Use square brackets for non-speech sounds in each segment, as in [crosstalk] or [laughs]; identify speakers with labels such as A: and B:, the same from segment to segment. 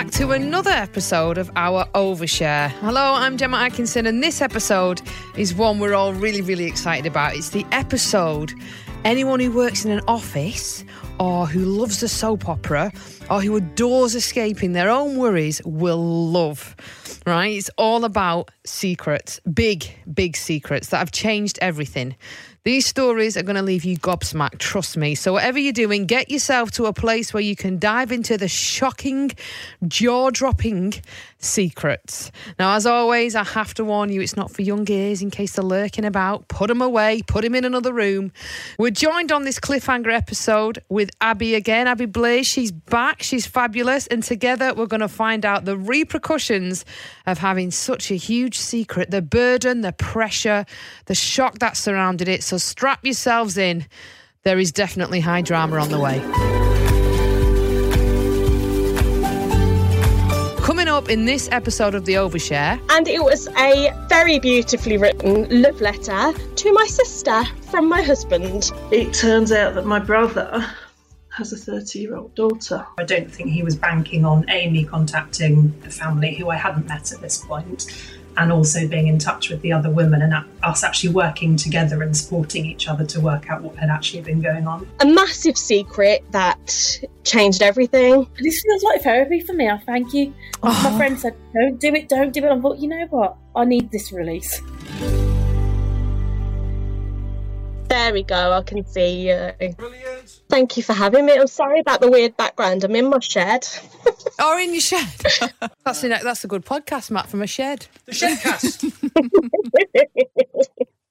A: back to another episode of our Overshare. Hello, I'm Gemma Atkinson, and this episode is one we're all really, really excited about. It's the episode anyone who works in an office or who loves the soap opera or who adores escaping their own worries will love. Right? It's all about secrets, big, big secrets that have changed everything. These stories are going to leave you gobsmacked, trust me. So, whatever you're doing, get yourself to a place where you can dive into the shocking, jaw dropping secrets. Now, as always, I have to warn you, it's not for young ears in case they're lurking about. Put them away, put them in another room. We're joined on this cliffhanger episode with Abby again. Abby Blaze, she's back, she's fabulous, and together we're going to find out the repercussions of having such a huge secret, the burden, the pressure, the shock that surrounded it. So, strap yourselves in. There is definitely high drama on the way. Coming up in this episode of The Overshare.
B: And it was a very beautifully written love letter to my sister from my husband.
C: It turns out that my brother has a 30 year old daughter.
D: I don't think he was banking on Amy contacting the family who I hadn't met at this point and also being in touch with the other women and us actually working together and supporting each other to work out what had actually been going on.
B: A massive secret that changed everything.
E: This feels like therapy for me. I thank you.
A: Oh.
E: My friend said, "Don't do it, don't do it." I thought, you know what? I need this release.
B: There we go. I can see you. Brilliant. Thank you for having me. I'm sorry about the weird background. I'm in my shed. [laughs]
A: Or in your shed. [laughs] that's, a, that's a good podcast, Matt, from a shed.
D: The Shedcast!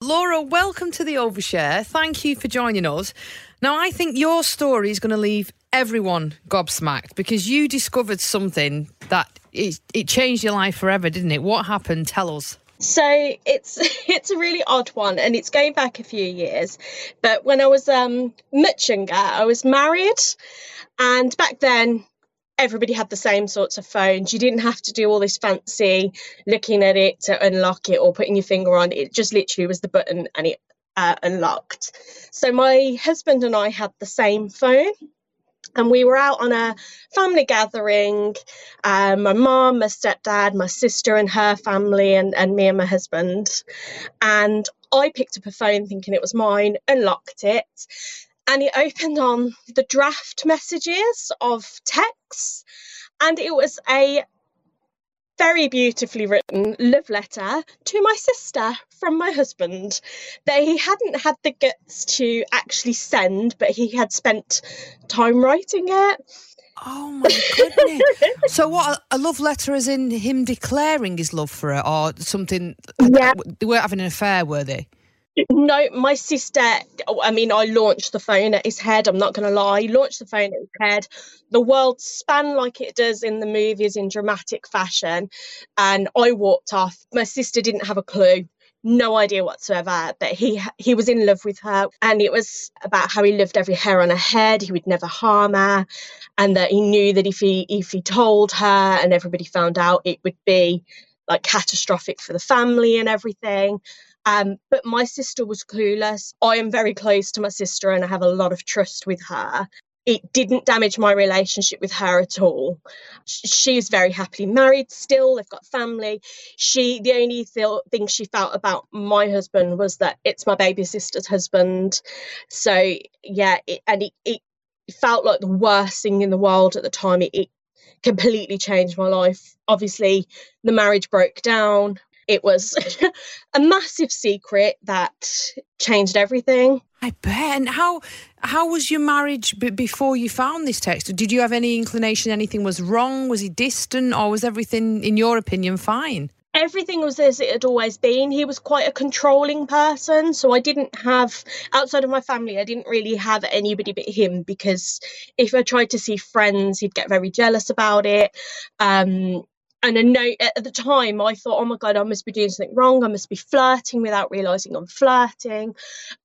D: [laughs]
A: Laura, welcome to the Overshare. Thank you for joining us. Now, I think your story is going to leave everyone gobsmacked because you discovered something that it, it changed your life forever, didn't it? What happened? Tell us.
B: So it's [laughs] it's a really odd one, and it's going back a few years. But when I was um, much younger, I was married, and back then everybody had the same sorts of phones. You didn't have to do all this fancy looking at it to unlock it or putting your finger on it. Just literally was the button and it uh, unlocked. So my husband and I had the same phone. And we were out on a family gathering. Um, my mom my stepdad, my sister and her family, and, and me and my husband. And I picked up a phone thinking it was mine, unlocked it, and it opened on the draft messages of texts. And it was a very beautifully written love letter to my sister from my husband that he hadn't had the guts to actually send, but he had spent time writing it.
A: Oh my goodness. [laughs] so, what a love letter is in him declaring his love for her or something?
B: Yeah.
A: They weren't having an affair, were they?
B: No, my sister, I mean, I launched the phone at his head. I'm not going to lie. He launched the phone at his head. The world span like it does in the movies in dramatic fashion. And I walked off. My sister didn't have a clue. No idea whatsoever that he he was in love with her, and it was about how he loved every hair on her head. He would never harm her, and that he knew that if he if he told her and everybody found out, it would be like catastrophic for the family and everything. Um, but my sister was clueless. I am very close to my sister and I have a lot of trust with her. It didn't damage my relationship with her at all. Sh- She is very happily married still. They've got family. She, the only th- thing she felt about my husband was that it's my baby sister's husband. So yeah, it, and it, it felt like the worst thing in the world at the time. It, it completely changed my life. Obviously, the marriage broke down. It was [laughs] a massive secret that changed everything.
A: I bet. And how how was your marriage b- before you found this text? Did you have any inclination anything was wrong? Was he distant, or was everything, in your opinion, fine?
B: Everything was as it had always been. He was quite a controlling person. So I didn't have, outside of my family, I didn't really have anybody but him because if I tried to see friends, he'd get very jealous about it. Um, and a note at the time, I thought, oh my God, I must be doing something wrong. I must be flirting without realizing I'm flirting.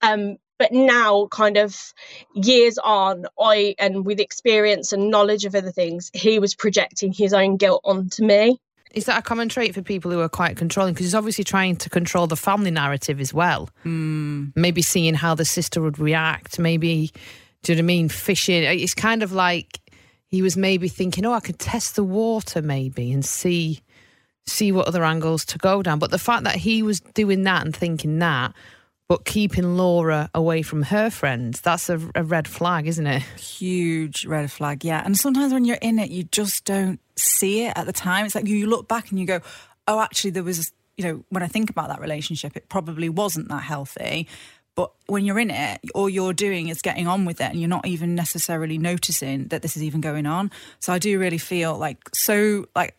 B: Um, but now, kind of years on, I, and with experience and knowledge of other things, he was projecting his own guilt onto me.
A: Is that a common trait for people who are quite controlling? Because he's obviously trying to control the family narrative as well. Maybe seeing how the sister would react. Maybe, do you know what I mean? Fishing. It's kind of like he was maybe thinking, oh, I could test the water maybe and see see what other angles to go down. But the fact that he was doing that and thinking that, but keeping Laura away from her friends, that's a, a red flag, isn't it?
F: Huge red flag, yeah. And sometimes when you're in it, you just don't see it at the time. It's like you look back and you go, oh, actually, there was, you know, when I think about that relationship, it probably wasn't that healthy. But when you're in it, all you're doing is getting on with it and you're not even necessarily noticing that this is even going on. So I do really feel like so, like,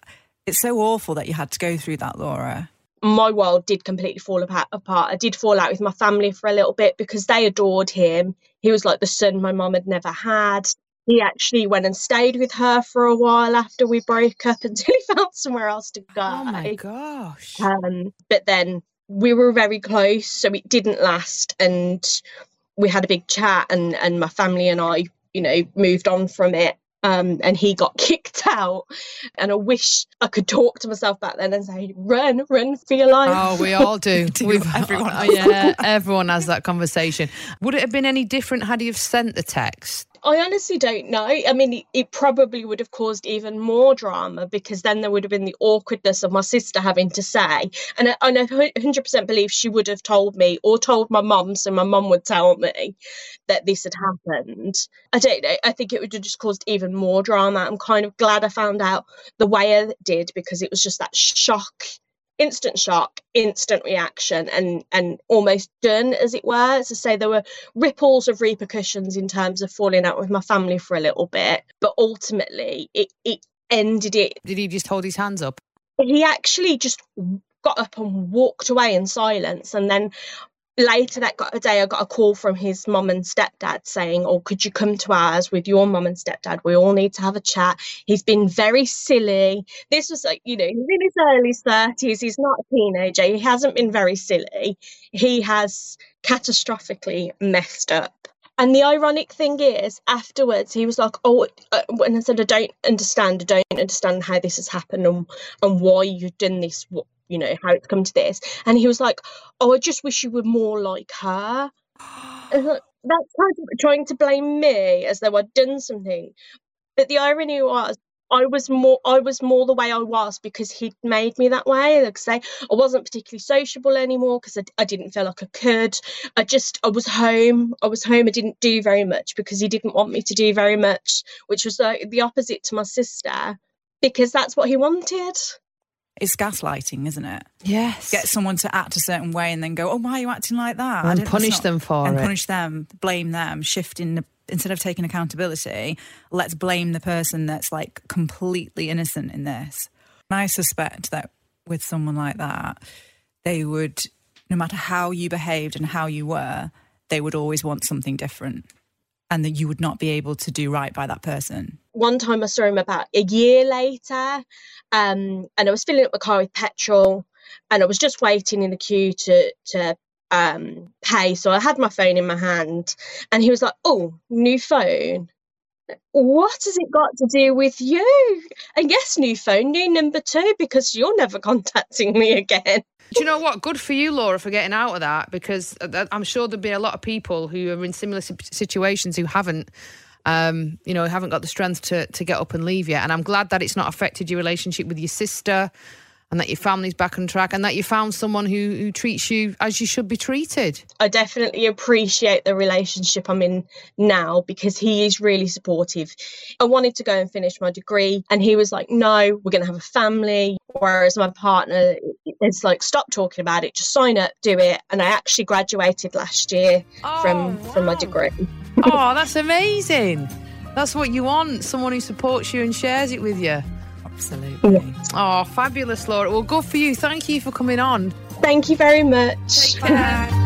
F: it's so awful that you had to go through that, Laura.
B: My world did completely fall apart. I did fall out with my family for a little bit because they adored him. He was like the son my mum had never had. He actually went and stayed with her for a while after we broke up [laughs] until he found somewhere else to go.
A: Oh my gosh.
B: Um, but then we were very close, so it didn't last. And we had a big chat, and, and my family and I, you know, moved on from it. Um, and he got [laughs] kicked out. And I wish I could talk to myself back then and say, "Run, run for your life."
A: Oh, we all do. [laughs]
F: do.
A: We've, [laughs]
F: Everyone
A: oh, yeah, everyone has that conversation. Would it have been any different had he have sent the text?
B: I honestly don't know. I mean, it, probably would have caused even more drama because then there would have been the awkwardness of my sister having to say, and I, and I 100% believe she would have told me or told my mum, so my mum would tell me that this had happened. I don't know. I think it would have just caused even more drama. I'm kind of glad I found out the way I did because it was just that shock instant shock, instant reaction, and and almost done, as it were. As I say, there were ripples of repercussions in terms of falling out with my family for a little bit, but ultimately it it ended it.
A: Did he just hold his hands up?
B: He actually just got up and walked away in silence, and then later that got day I got a call from his mum and stepdad saying, Oh, could you come to ours with your mum and stepdad? We all need to have a chat. He's been very silly. This was like, you know, he's in his early 30s. He's not a teenager. He hasn't been very silly. He has catastrophically messed up. And the ironic thing is, afterwards, he was like, "Oh," uh, when I said, "I don't understand. I don't understand how this has happened and and why you've done this. What you know how it's come to this and he was like oh i just wish you were more like her [gasps] that's kind of trying to blame me as though i'd done something but the irony was I was more I was more the way I was because he'd made me that way. Like say, I wasn't particularly sociable anymore because I, I didn't feel like I could. I just I was home. I was home. I didn't do very much because he didn't want me to do very much, which was like the opposite to my sister because that's what he wanted
F: it's gaslighting, isn't it?
A: Yes.
F: Get someone to act a certain way and then go, "Oh, why are you acting like that?"
A: And punish not, them for
F: and
A: it.
F: punish them, blame them, shifting the, instead of taking accountability. Let's blame the person that's like completely innocent in this. And I suspect that with someone like that, they would, no matter how you behaved and how you were, they would always want something different and that you would not be able to do right by that person.
B: One time I saw him about a year later, um, and I was filling up my car with petrol, and I was just waiting in the queue to to um, pay. So I had my phone in my hand, and he was like, "Oh, new phone." What has it got to do with you? And yes, new phone, new number two, because you're never [laughs] contacting me again.
A: Do you know what? Good for you, Laura, for getting out of that because uh, I'm sure there'd be a lot of people who are in similar situations who haven't. Um, you know, haven't got the strength to to get up and leave yet. And I'm glad that it's not affected your relationship with your sister and that your family's back on track and that you found someone who, who treats you as you should be treated.
B: I definitely appreciate the relationship I'm in now because he is really supportive. I wanted to go and finish my degree and he was like, no, we're going to have a family. Whereas my partner is like, stop talking about it, just sign up, do it. And I actually graduated last year
A: oh,
B: from,
A: wow.
B: from my degree.
A: oh, that's amazing. That's what you want someone who supports you and shares it with you.
F: Absolutely.
A: Oh, fabulous, Laura. Well, good for you. Thank you for coming on.
B: Thank you very much.
A: Take care. [laughs]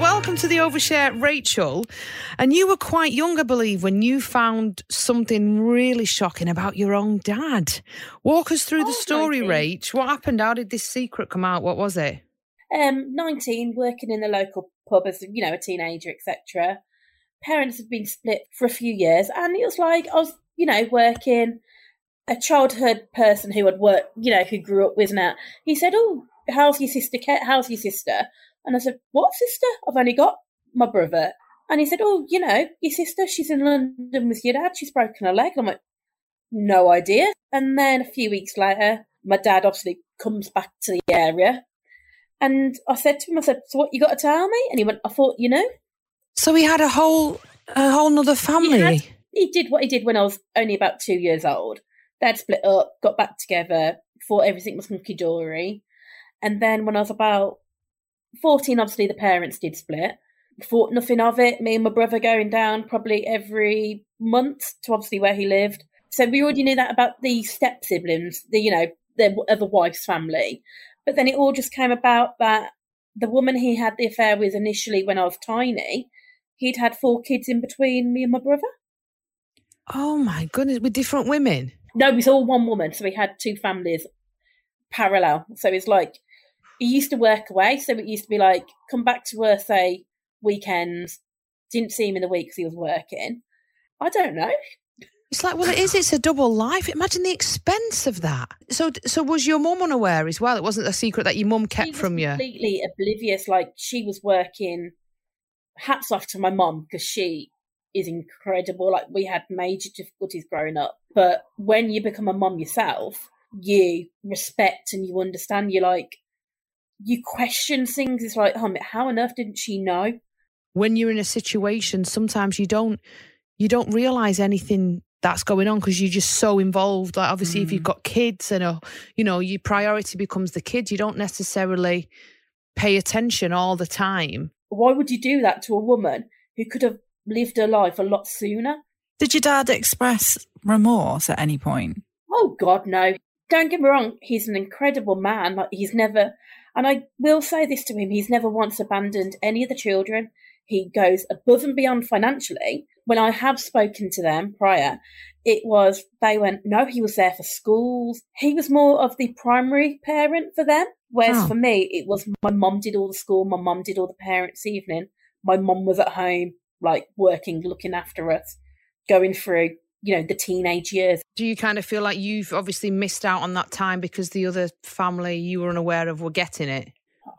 A: Welcome to the Overshare, Rachel. And you were quite young, I believe, when you found something really shocking about your own dad. Walk us through the
E: Oh,
A: story. Rach. What happened? How did this secret come out? What was it?
E: Um, 19, working in the local pub as, you know, a teenager, etc. Parents had been split for a few years, and it was like I was, you know, working. A childhood person who had worked, you know, who grew up with Nat, he said, "Oh, how's your sister? How's your sister? And I said, what sister? I've only got my brother. And he said, oh, you know, your sister, she's in London with your dad. She's broken her leg. And I'm like, no idea. And then a few weeks later, my dad obviously comes back to the area. And I said to him, I said, so what you got to tell me? And he went, I thought, you know.
A: So he had a whole, a whole nother family.
E: He, had, he did what he did when I was only about two years old. They'd split up, got back together, thought everything was hunky dory. And then when I was about 14, obviously the parents did split. Thought nothing of it. Me and my brother going down probably every month to obviously where he lived. So we already knew that about the step siblings, the you know, the other wife's family. But then it all just came about that the woman he had the affair with initially when I was tiny, he'd had four kids in between me and my brother.
A: Oh my goodness, with different women?
E: No, it was all one woman. So we had two families parallel. So it's like he used to work away. So it used to be like, come back to work, say, weekends. Didn't see him in the week because he was working. I don't know.
A: It's like, well, it is. It's a double life. Imagine the expense of that. So, so was your mum unaware as well? It wasn't a secret that your mum kept from you.
E: Completely oblivious. Like she was working. Hats off to my mum because she is incredible. Like we had major difficulties growing up, but when you become a mum yourself, you respect and you understand. You like you question things. It's like, oh, how on earth didn't she know?
A: When you're in a situation, sometimes you don't you don't realize anything that's going on because you're just so involved. Like obviously, mm. if you've mm. got kids and a, you know your priority becomes the kids, you don't necessarily pay attention all the time.
E: Why would you do that to a woman who could have lived her life a lot sooner?
F: Did your dad express remorse at any point?
E: Oh God, no. Don't get me wrong, he's an incredible man. Like he's never and I will say this to him he's never once abandoned any of the children. He goes above and beyond financially. When I have spoken to them prior, it was they went, no, he was there for schools. He was more of the primary parent for them. Whereas oh. for me, it was my mum did all the school, my mum did all the parents' evening. My mum was at home, like working, looking after us, going through you know the teenage years
A: do you kind of feel like you've obviously missed out on that time because the other family you were unaware of were getting it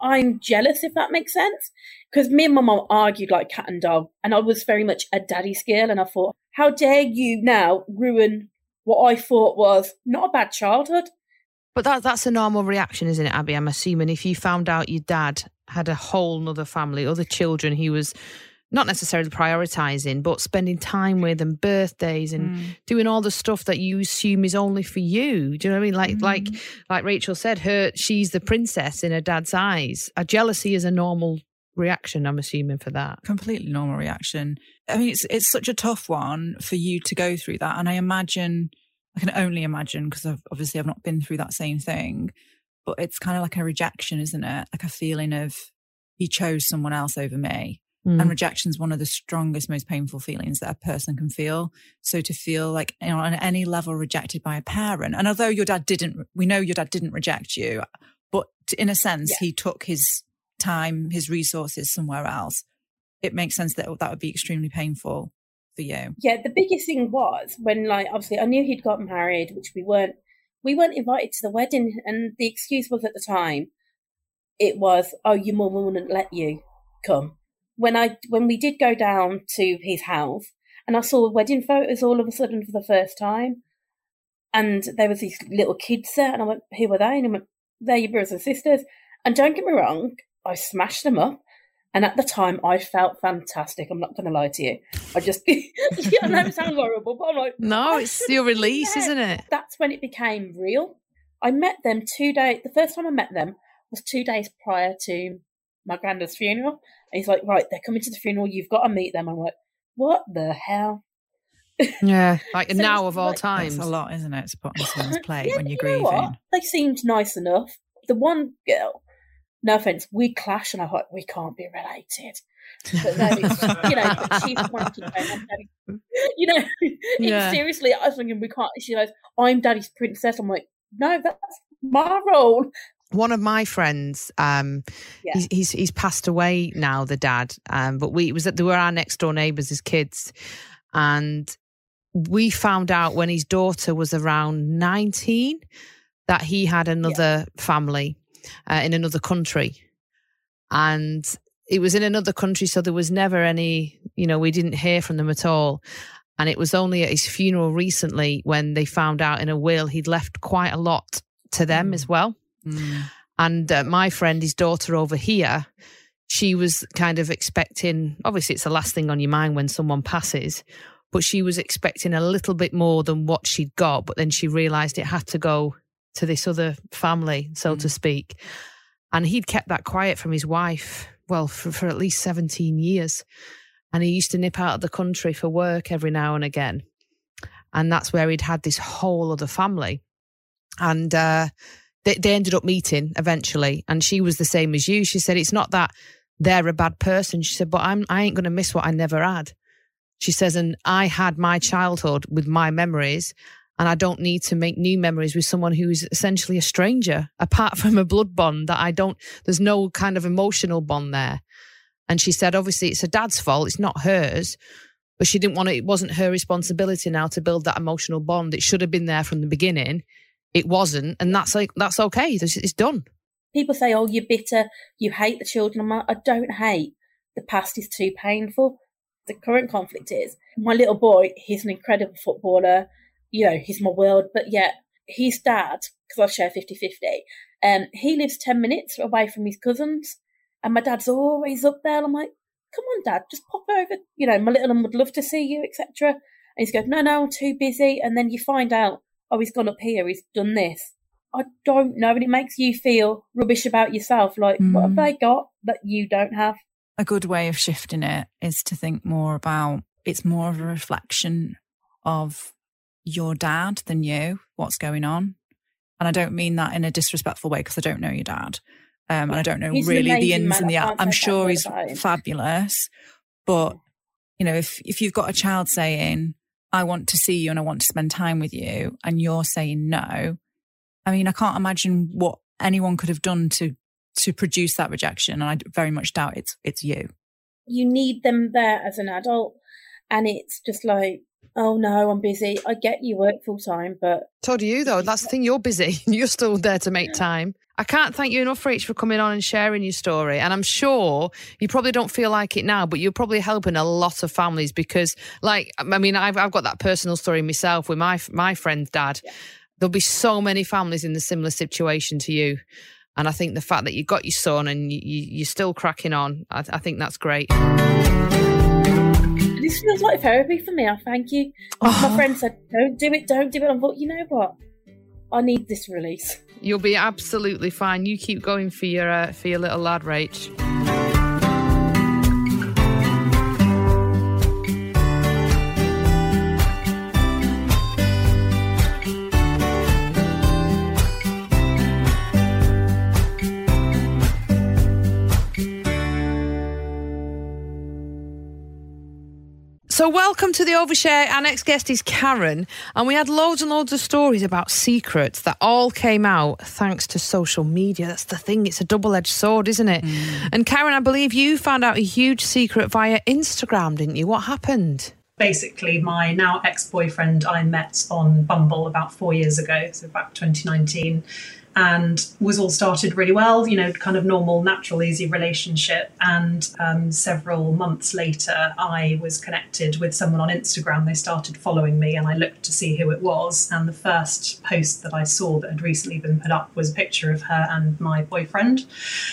E: i'm jealous if that makes sense. Because me and my mom argued like cat and dog and i was very much a daddy's girl and i thought how dare you now ruin what i thought was not a bad childhood?
A: But that that's a normal reaction isn't it abby? I'm assuming if you found out your dad had a whole nother family other children he was not necessarily prioritizing, but spending time with and birthdays and mm. doing all the stuff that you assume is only for you. Do you know what I mean? Like, mm. like, like Rachel said, her she's the princess in her dad's eyes. A jealousy is a normal reaction. I'm assuming for that.
F: Completely normal reaction. I mean, it's it's such a tough one for you to go through that, and I imagine, I can only imagine because I've obviously I've not been through that same thing, but it's kind of like a rejection, isn't it? Like a feeling of he chose someone else over me Mm. And rejection is one of the strongest, most painful feelings that a person can feel. So to feel like, you know, on any level rejected by a parent, and although your dad didn't, we know your dad didn't reject you, but in a sense, yeah. he took his time, his resources somewhere else. It makes sense that that would be extremely painful for you.
E: Yeah, the biggest thing was when, like, obviously, I knew he'd got married, which we weren't. We weren't invited to the wedding, and the excuse was at the time, it was, "Oh, your mum wouldn't let you come." When I when we did go down to his house and I saw the wedding photos all of a sudden for the first time, and there was these little kids there, and I went, "Who were they?" And I went, "They're your brothers and sisters." And don't get me wrong, I smashed them up. And at the time, I felt fantastic. I'm not going to lie to you. I just, [laughs] I know it sounds horrible, but I'm like,
A: no, it's your release, isn't it?
E: That's when it became real. I met them two days. The first time I met them was two days prior to my granddad's funeral. And he's like, right, they're coming to the funeral. You've got to meet them. I'm like, what the hell? [laughs]
A: Yeah, like so now of all like, times.
F: It's a lot, isn't it, to put on someone's [laughs] plate yeah, when you're you grieving.
E: They seemed nice enough. The one girl, no offense, we clash, and I thought we can't be related. But no, you know, she's one [laughs] You know, yeah. seriously, I was thinking we can't. She goes, "I'm Daddy's princess." I'm like, no, that's my role
A: one of my friends, um, yeah. he's, he's, he's passed away now. The dad, um, but we was that they were our next door neighbours as kids, and we found out when his daughter was around nineteen that he had another yeah. family, uh, in another country. And it was in another country, so there was never any, you know, we didn't hear from them at all. And it was only at his funeral recently when they found out in a will he'd left quite a lot to them mm. as well. Mm. And uh, my friend, his daughter over here, she was kind of expecting, obviously, it's the last thing on your mind when someone passes, but she was expecting a little bit more than what she'd got. But then she realized it had to go to this other family, so mm. to speak. And he'd kept that quiet from his wife, well, for, for at least 17 years. And he used to nip out of the country for work every now and again. And that's where he'd had this whole other family. And uh, they, they ended up meeting eventually. And she was the same as you. She said, It's not that they're a bad person. She said, But I'm, I ain't going to miss what I never had. She says, And I had my childhood with my memories and I don't need to make new memories with someone who is essentially a stranger, apart [laughs] from a blood bond that I don't, there's no kind of emotional bond there. And she said, obviously, it's her dad's fault, it's not hers. But she didn't want it, it wasn't her responsibility now to build that emotional bond. It should have been there from the beginning. It wasn't. And that's like, that's okay. It's, it's done.
E: People say, oh, you're bitter, you hate the children. I'm like, I don't hate. The past is too painful. The current conflict is my little boy, he's an incredible footballer you know, he's my world. But yet, his dad, because I share 50 50, um, he lives 10 minutes away from his cousins. And my dad's always up there. I'm like, come on, dad, just pop over. You know, my little one would love to see you, etc. And he's going, no, no, I'm too busy. And then you find out, oh, he's gone up here, he's done this. I don't know. And it makes you feel rubbish about yourself. Like, mm. what have hmm. they got that you don't have?
F: A good way of shifting it is to think more about it's more of a reflection of your dad than you, what's going on. And I don't mean that in a disrespectful way because I don't know your dad. Um, and I don't know he's really the ins and the outs. I'm sure he's fabulous. But, you know, if, if you've got a child saying, I want to see you and I want to spend time with you, and you're saying no, I mean, I can't imagine what anyone could have done to to produce that rejection. And I very much doubt it's it's you.
E: You need them there as an adult. And it's just like Oh no, I'm busy. I get you work full time, but
A: so do you though. That's the thing. You're busy. [laughs] You're still there to make time. I can't thank you enough, Rach, for coming on and sharing your story. And I'm sure you probably don't feel like it now, but you're probably helping a lot of families because, like, I mean, I've, I've got that personal story myself with my my friend's dad. Yeah. There'll be so many families in the similar situation to you. And I think the fact that you got your son and you, you're still cracking on, I, I think that's great
E: this feels like therapy for me. I thank you. Oh. My friend said, "Don't do it, don't do it." I thought, you know what? I need this release.
A: You'll be absolutely fine. You keep going for your uh, for your little lad, Rach. So, welcome to the Overshare. Our next guest is Karen, and we had loads and loads of stories about secrets that all came out thanks to social media. That's the thing, it's a double edged sword, isn't it? Mm. And, Karen, I believe you found out a huge secret via Instagram, didn't you? What happened?
D: Basically, my now ex boyfriend I met on Bumble about four years ago, so back 2019 and was all started really well, you know, kind of normal, natural, easy relationship. And um, several months later, I was connected with someone on Instagram. They started following me, and I looked to see who it was. And the first post that I saw that had recently been put up was a picture of her and my boyfriend.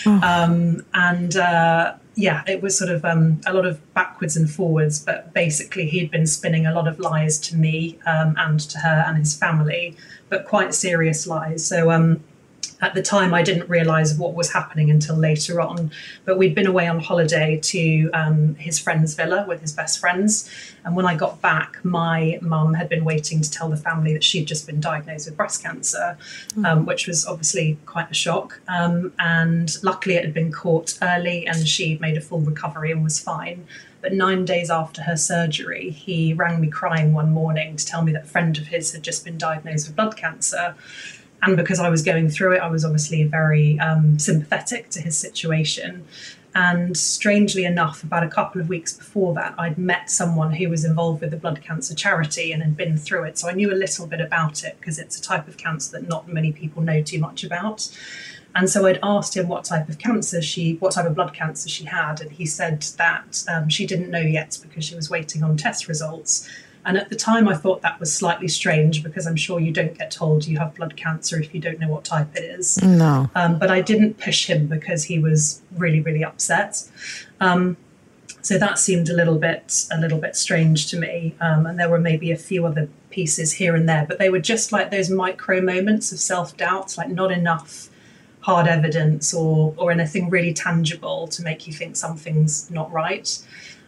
D: Oh. Um, and uh, yeah, it was sort of um, a lot of backwards and forwards, but basically he'd been spinning a lot of lies to me um, and to her and his family, but quite serious lies. So um, at the time, I didn't realise what was happening until later on. But we'd been away on holiday to um, his friend's villa with his best friends. And when I got back, my mum had been waiting to tell the family that she'd just been diagnosed with breast cancer, mm. um, which was obviously quite a shock. Um, and luckily, it had been caught early and she made a full recovery and was fine. But nine days after her surgery, he rang me crying one morning to tell me that a friend of his had just been diagnosed with blood cancer. And because I was going through it, I was obviously very um, sympathetic to his situation. And strangely enough, about a couple of weeks before that, I'd met someone who was involved with the blood cancer charity and had been through it. So I knew a little bit about it because it's a type of cancer that not many people know too much about. And so I'd asked him what type of cancer she, what type of blood cancer she had, and he said that um, she didn't know yet because she was waiting on test results. And at the time, I thought that was slightly strange because I'm sure you don't get told you have blood cancer if you don't know what type it is.
A: No.
D: Um, but I didn't push him because he was really, really upset. Um, so that seemed a little bit, a little bit strange to me. Um, and there were maybe a few other pieces here and there, but they were just like those micro moments of self doubt, like not enough hard evidence or or anything really tangible to make you think something's not right.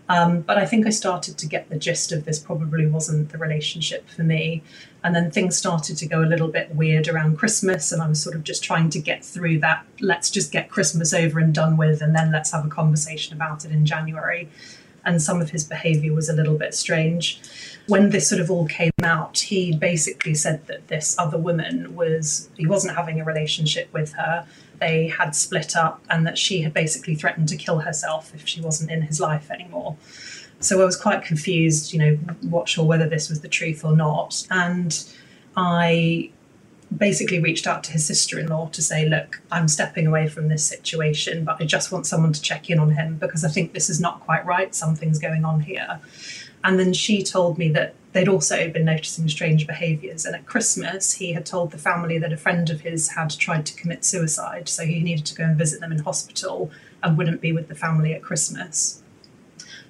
D: Um, but I think I started to get the gist of this probably wasn't the relationship for me. And then things started to go a little bit weird around Christmas. And I was sort of just trying to get through that. Let's just get Christmas over and done with. And then let's have a conversation about it in January. And some of his behavior was a little bit strange. When this sort of all came out, he basically said that this other woman was, he wasn't having a relationship with her they had split up and that she had basically threatened to kill herself if she wasn't in his life anymore. So I was quite confused, you know, not sure whether this was the truth or not. And I basically reached out to his sister in law to say, Look, I'm stepping away from this situation, but I just want someone to check in on him because I think this is not quite right. Something's going on here. And then she told me that they'd also been noticing strange behaviours. And at Christmas, he had told the family that a friend of his had tried to commit suicide, so he needed to go and visit them in hospital and wouldn't be with the family at Christmas.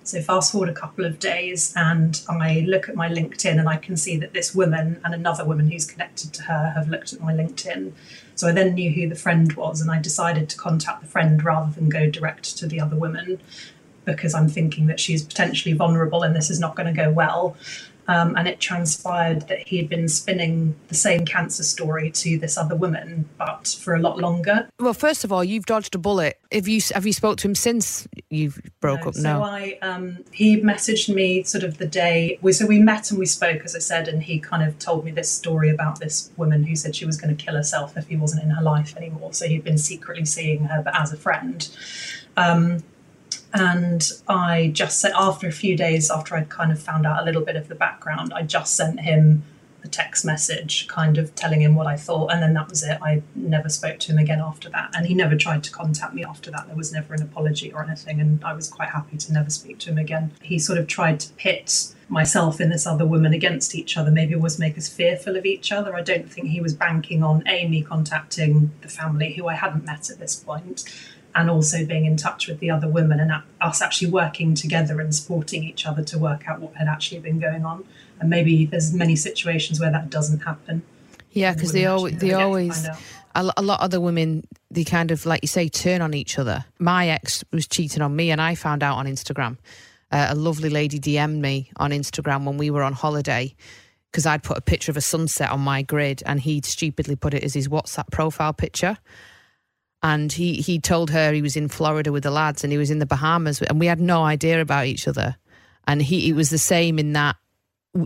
D: So, fast forward a couple of days, and I look at my LinkedIn and I can see that this woman and another woman who's connected to her have looked at my LinkedIn. So, I then knew who the friend was, and I decided to contact the friend rather than go direct to the other woman because I'm thinking that she's potentially vulnerable and this is not going to go well. Um, and it transpired that he had been spinning the same cancer story to this other woman, but for a lot longer.
A: Well, first of all, you've dodged a bullet. Have you have you spoke to him since you broke
D: no,
A: up?
D: So
A: No.
D: I, um, he messaged me sort of the day we so we met and we spoke, as I said, and he kind of told me this story about this woman who said she was going to kill herself if he wasn't in her life anymore. So he'd been secretly seeing her, but as a friend. Um, and I just sent after a few days after I'd kind of found out a little bit of the background, I just sent him a text message, kind of telling him what I thought, and then that was it. I never spoke to him again after that, and he never tried to contact me after that. There was never an apology or anything, and I was quite happy to never speak to him again. He sort of tried to pit myself and this other woman against each other, maybe was make us fearful of each other. I don't think he was banking on Amy contacting the family who I hadn't met at this point and also being in touch with the other women and us actually working together and supporting each other to work out what had actually been going on. And maybe there's many situations where that doesn't happen.
A: Yeah, because they always they
D: ever get to
A: always a, a lot of the women they kind of like you say turn on each other. My ex was cheating on me, and I found out on Instagram. Uh, a lovely lady DM'd me on Instagram when we were on holiday because I'd put a picture of a sunset on my grid, and he'd stupidly put it as his WhatsApp profile picture. And he he told her he was in Florida with the lads, and he was in the Bahamas, and we had no idea about each other. And he it was the same in that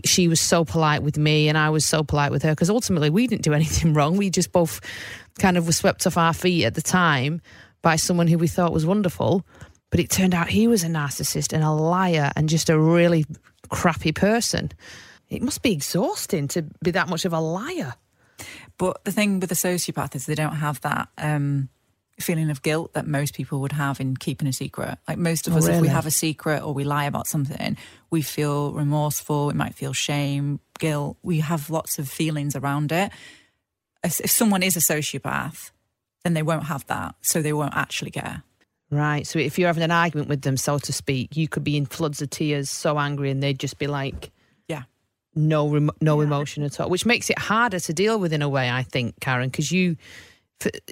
A: she was so polite with me and I was so polite with her because ultimately we didn't do [laughs] anything wrong. We just both kind of were swept off our feet at the time by someone who we thought was wonderful. But it turned out he was a narcissist and a liar and just a really crappy person. It must be exhausting to be that much of a liar.
F: But the thing with a sociopath is they don't have that um, feeling of guilt that most people would have in keeping a secret. Like most of
A: Oh,
F: us, if we have a secret or we lie about something, we feel remorseful. We might feel shame, guilt. We have lots of feelings around it. If someone is a sociopath, then they won't have that, so they won't actually care.
A: Right. So if you're having an argument with them, so to speak, you could be in floods of tears, so angry, and they'd just be like,
F: Yeah.
A: no, rem- no emotion at all, which makes it harder to deal with in a way, I think, Karen, because you,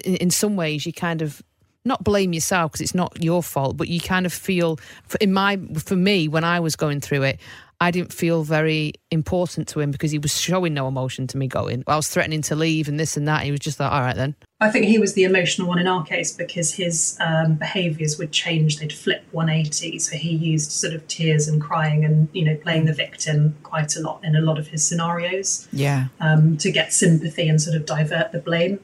A: in some ways, you kind of not blame yourself because it's not your fault, but you kind of feel, for- in my, for me, when I was going through it, I didn't feel very important to him because he was showing no emotion to me going. I was threatening to leave and this and that. He was just like, all right then.
D: I think he was the emotional one in our case because his um, behaviours would change. They'd flip 180. So he used sort of tears and crying and, you know, playing the victim quite a lot in a lot of his scenarios
F: Yeah.
D: um, to get sympathy and sort of divert the blame.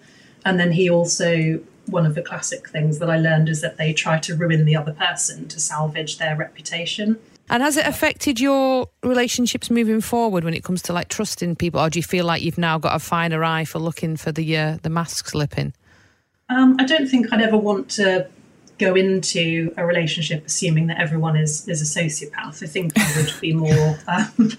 D: And then he also, one of the classic things that I learned is that they try to ruin the other person to salvage their reputation.
A: And has it affected your relationships moving forward when it comes to like trusting people, or do you feel like you've now got a finer eye for looking for the uh, the mask slipping?
D: Um, I don't think I'd ever want to go into a relationship assuming that everyone is is a sociopath. I think I would be more [laughs] um,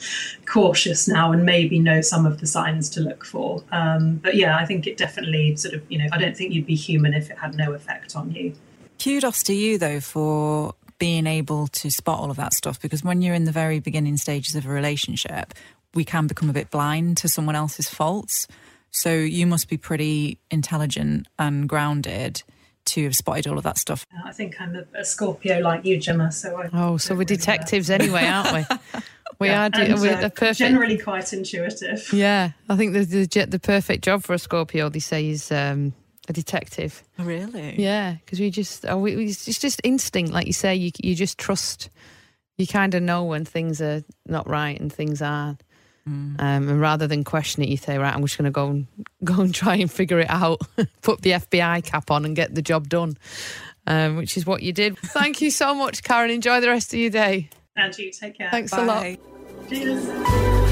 D: cautious now and maybe know some of the signs to look for. Um, but yeah, I think it definitely sort of you know I don't think you'd be human if it had no effect on you.
F: Kudos to you though for being able to spot all of that stuff because when you're in the very beginning stages of a relationship, we can become a bit blind to someone else's faults. So you must be pretty intelligent and grounded to have spotted all of that stuff.
D: I think I'm a, a Scorpio like you, Gemma. So I
A: Oh, so we're
D: really,
A: detectives anyway, aren't we? [laughs] We
D: yeah,
A: are. De-
D: and,
A: we're
D: uh,
A: the perfect.
D: generally quite intuitive. [laughs]
A: Yeah, I think the, the the perfect job for a Scorpio. They say is um, a detective.
F: Really?
A: Yeah, because we just oh, we, we, it's just instinct, like you say. You you just trust. You kind of know when things are not right and things aren't. Um, and rather than question it, you say, "Right, I'm just going to go and [laughs] go and try and figure it out. [laughs] Put the FBI cap on and get the job done." Um, which is what you did. [laughs] Thank you so much, Karen. Enjoy the rest of your day.
D: And you take care.
A: Thanks a lot.
D: Cheers.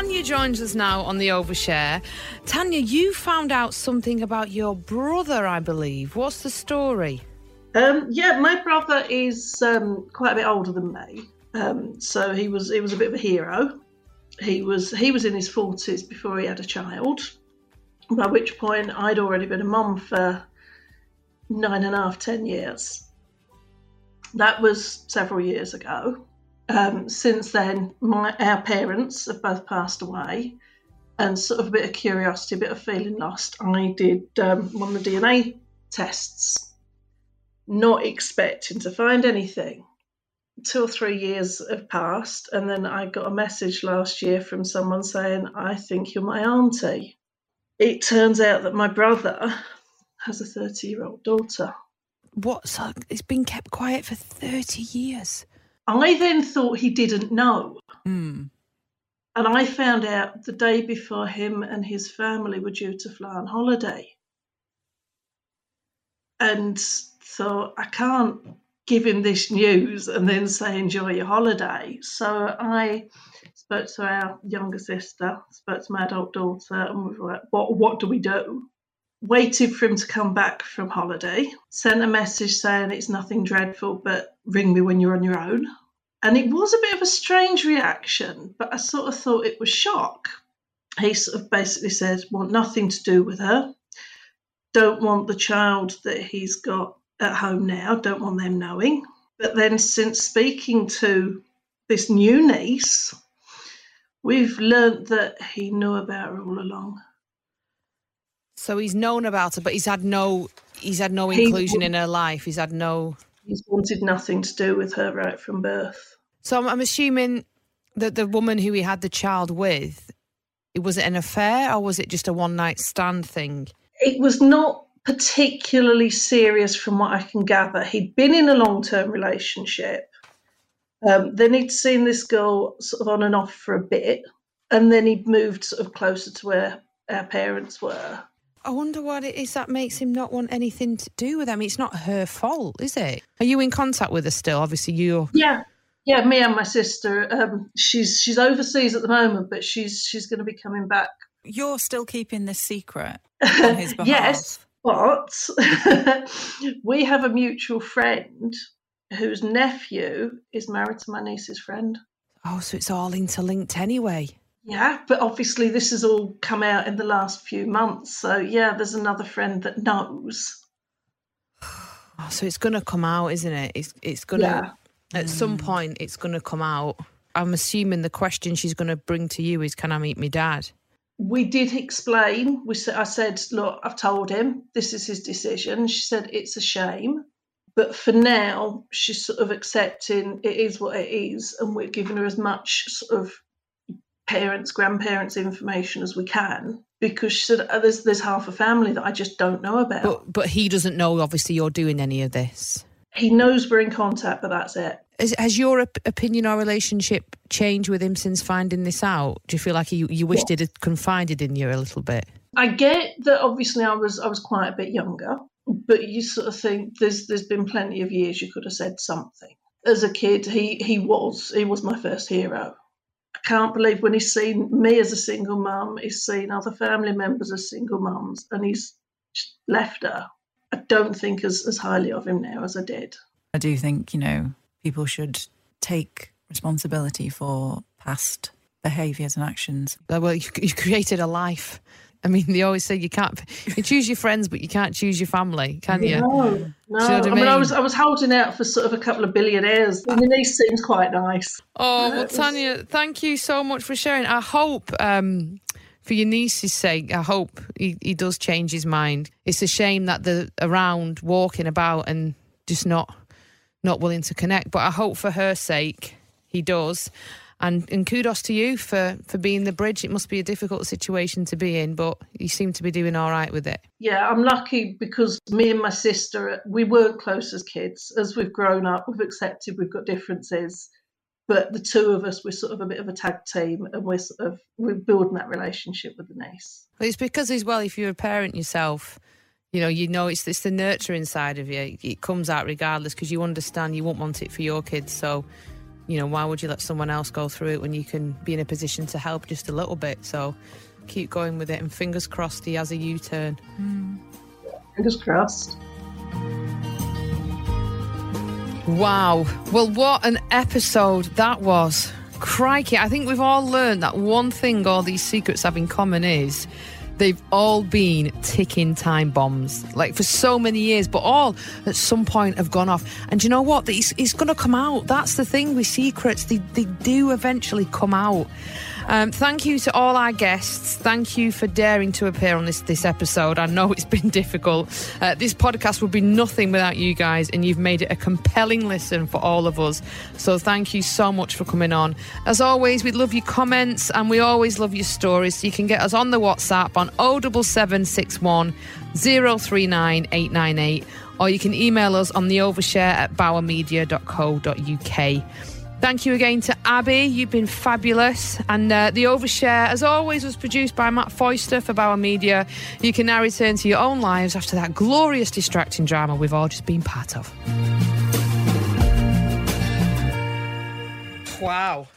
A: Tanya joins us now on the overshare. Tanya, you found out something about your brother, I believe. What's the story?
C: Um, yeah, my brother is um, quite a bit older than me, um, so he was he was a bit of a hero. He was he was in his forties before he had a child. By which point, I'd already been a mum for nine and a half, ten years. That was several years ago. Um, since then, my our parents have both passed away, and sort of a bit of curiosity, a bit of feeling lost. I did um, one of the DNA tests not expecting to find anything. Two or three years have passed, and then I got a message last year from someone saying, I think you're my auntie. It turns out that my brother has a 30 year old daughter.
A: What's it's been kept quiet for 30 years.
C: I then thought he didn't know,
F: Hmm.
C: and I found out the day before him and his family were due to fly on holiday. And thought, I can't give him this news and then say, enjoy your holiday. So I spoke to our younger sister, spoke to my adult daughter, and we were like, what, what do we do? Waited for him to come back from holiday, sent a message saying it's nothing dreadful, but ring me when you're on your own. And it was a bit of a strange reaction, but I sort of thought it was shock. He sort of basically said, want nothing to do with her, don't want the child that he's got at home now, don't want them knowing. But then, since speaking to this new niece, we've learnt that he knew about her all along.
A: So he's known about her, but he's had no he's had no inclusion
C: w-
A: in her life. He's had no.
C: He's wanted nothing to do with her right from birth.
A: So I'm, I'm assuming that the woman who he had the child with, it was it an affair or was it just a one night stand thing?
C: It was not particularly serious from what I can gather. He'd been in a long term relationship. Um, then he'd seen this girl sort of on and off for a bit, and then he'd moved sort of closer to where our parents were.
A: I wonder what it is that makes him not want anything to do with them. It's not her fault, is it? Are you in contact with her still? Obviously, you're.
C: Yeah, yeah. Me and my sister. Um, she's she's overseas at the moment, but she's she's going to be coming back.
F: You're still keeping this secret [laughs] on his behalf.
C: yes, but [laughs] we have a mutual friend whose nephew is married to my niece's friend.
A: Oh, so it's all interlinked anyway.
C: Yeah, but obviously this has all come out in the last few months. So yeah, there's another friend that knows.
A: Oh, [sighs] so it's going to come out, isn't it? It's it's going to at some mm. point it's going to come out. I'm assuming the question she's going to bring to you is, "Can I meet my dad?"
C: we did explain. We said, I said, look, I've told him this is his decision. She said it's a shame, but for now, she's sort of accepting it is what it is, and we're giving her as much sort of parents, grandparents information as we can because she said oh, there's there's half a family that I just don't know about.
A: But but he doesn't know. Obviously, you're doing any of this.
C: He knows we're in contact, but that's it.
A: Has, has your op- opinion or relationship changed with him since finding this out? Do you feel like you, you wished it had confided in you a little bit?
C: I get that. Obviously, I was I was quite a bit younger, but you sort of think there's there's been plenty of years you could have said something. As a kid, he he was he was my first hero. I can't believe when he's seen me as a single mum, he's seen other family members as single mums, and he's left her. I don't think as, as highly of him now as I did.
F: I do think, you know, people should take responsibility for past behaviours and actions.
A: Well, you, you created a life. I mean, they always say you can't you choose your friends, but you can't choose your family, can you?
C: No, no.
A: You know I
C: I, mean, I was I was holding out for sort of a couple of billionaires. I mean, niece seems quite nice.
A: Oh, well, Tanya, thank you so much for sharing. I hope, um, for your niece's sake, I hope he, he does change his mind. It's a shame that they're around walking about and just not not willing to connect. But I hope for her sake he does. And and kudos to you for for being the bridge. It must be a difficult situation to be in, but you seem to be doing all right with it.
C: Yeah, I'm lucky because me and my sister we weren't close as kids. As we've grown up, we've accepted we've got differences. But the two of us, we're sort of a bit of a tag team, and we're sort of we're building that relationship with the niece.
A: Well, it's because as well, if you're a parent yourself, you know, you know it's it's the nurturing side of you. It comes out regardless because you understand you won't want it for your kids. So, you know, why would you let someone else go through it when you can be in a position to help just a little bit? So, keep going with it, and fingers crossed he has a U-turn. Hmm.
C: Fingers crossed.
A: Wow. Well, what an episode that was. Crikey. I think we've all learned that one thing all these secrets have in common is they've all been ticking time bombs, like for so many years, but all at some point have gone off. And you know what? It's going to come out. That's the thing with secrets, they, they do eventually come out. Um, thank you to all our guests. Thank you for daring to appear on this this episode. I know [laughs] it's been difficult. Uh, this podcast would be nothing without you guys, and you've made it a compelling listen for all of us. So thank you so much for coming on. As always, we love your comments and we always love your stories. So you can get us on the WhatsApp on 07761 039 898, or you can email us on the overshare at bauermedia.co.uk. Thank you again to Abby. You've been fabulous. And uh, The Overshare, as always, was produced by Matt Foister for Bauer Media. You can now return to your own lives after that glorious, distracting drama we've all just been part of. Wow.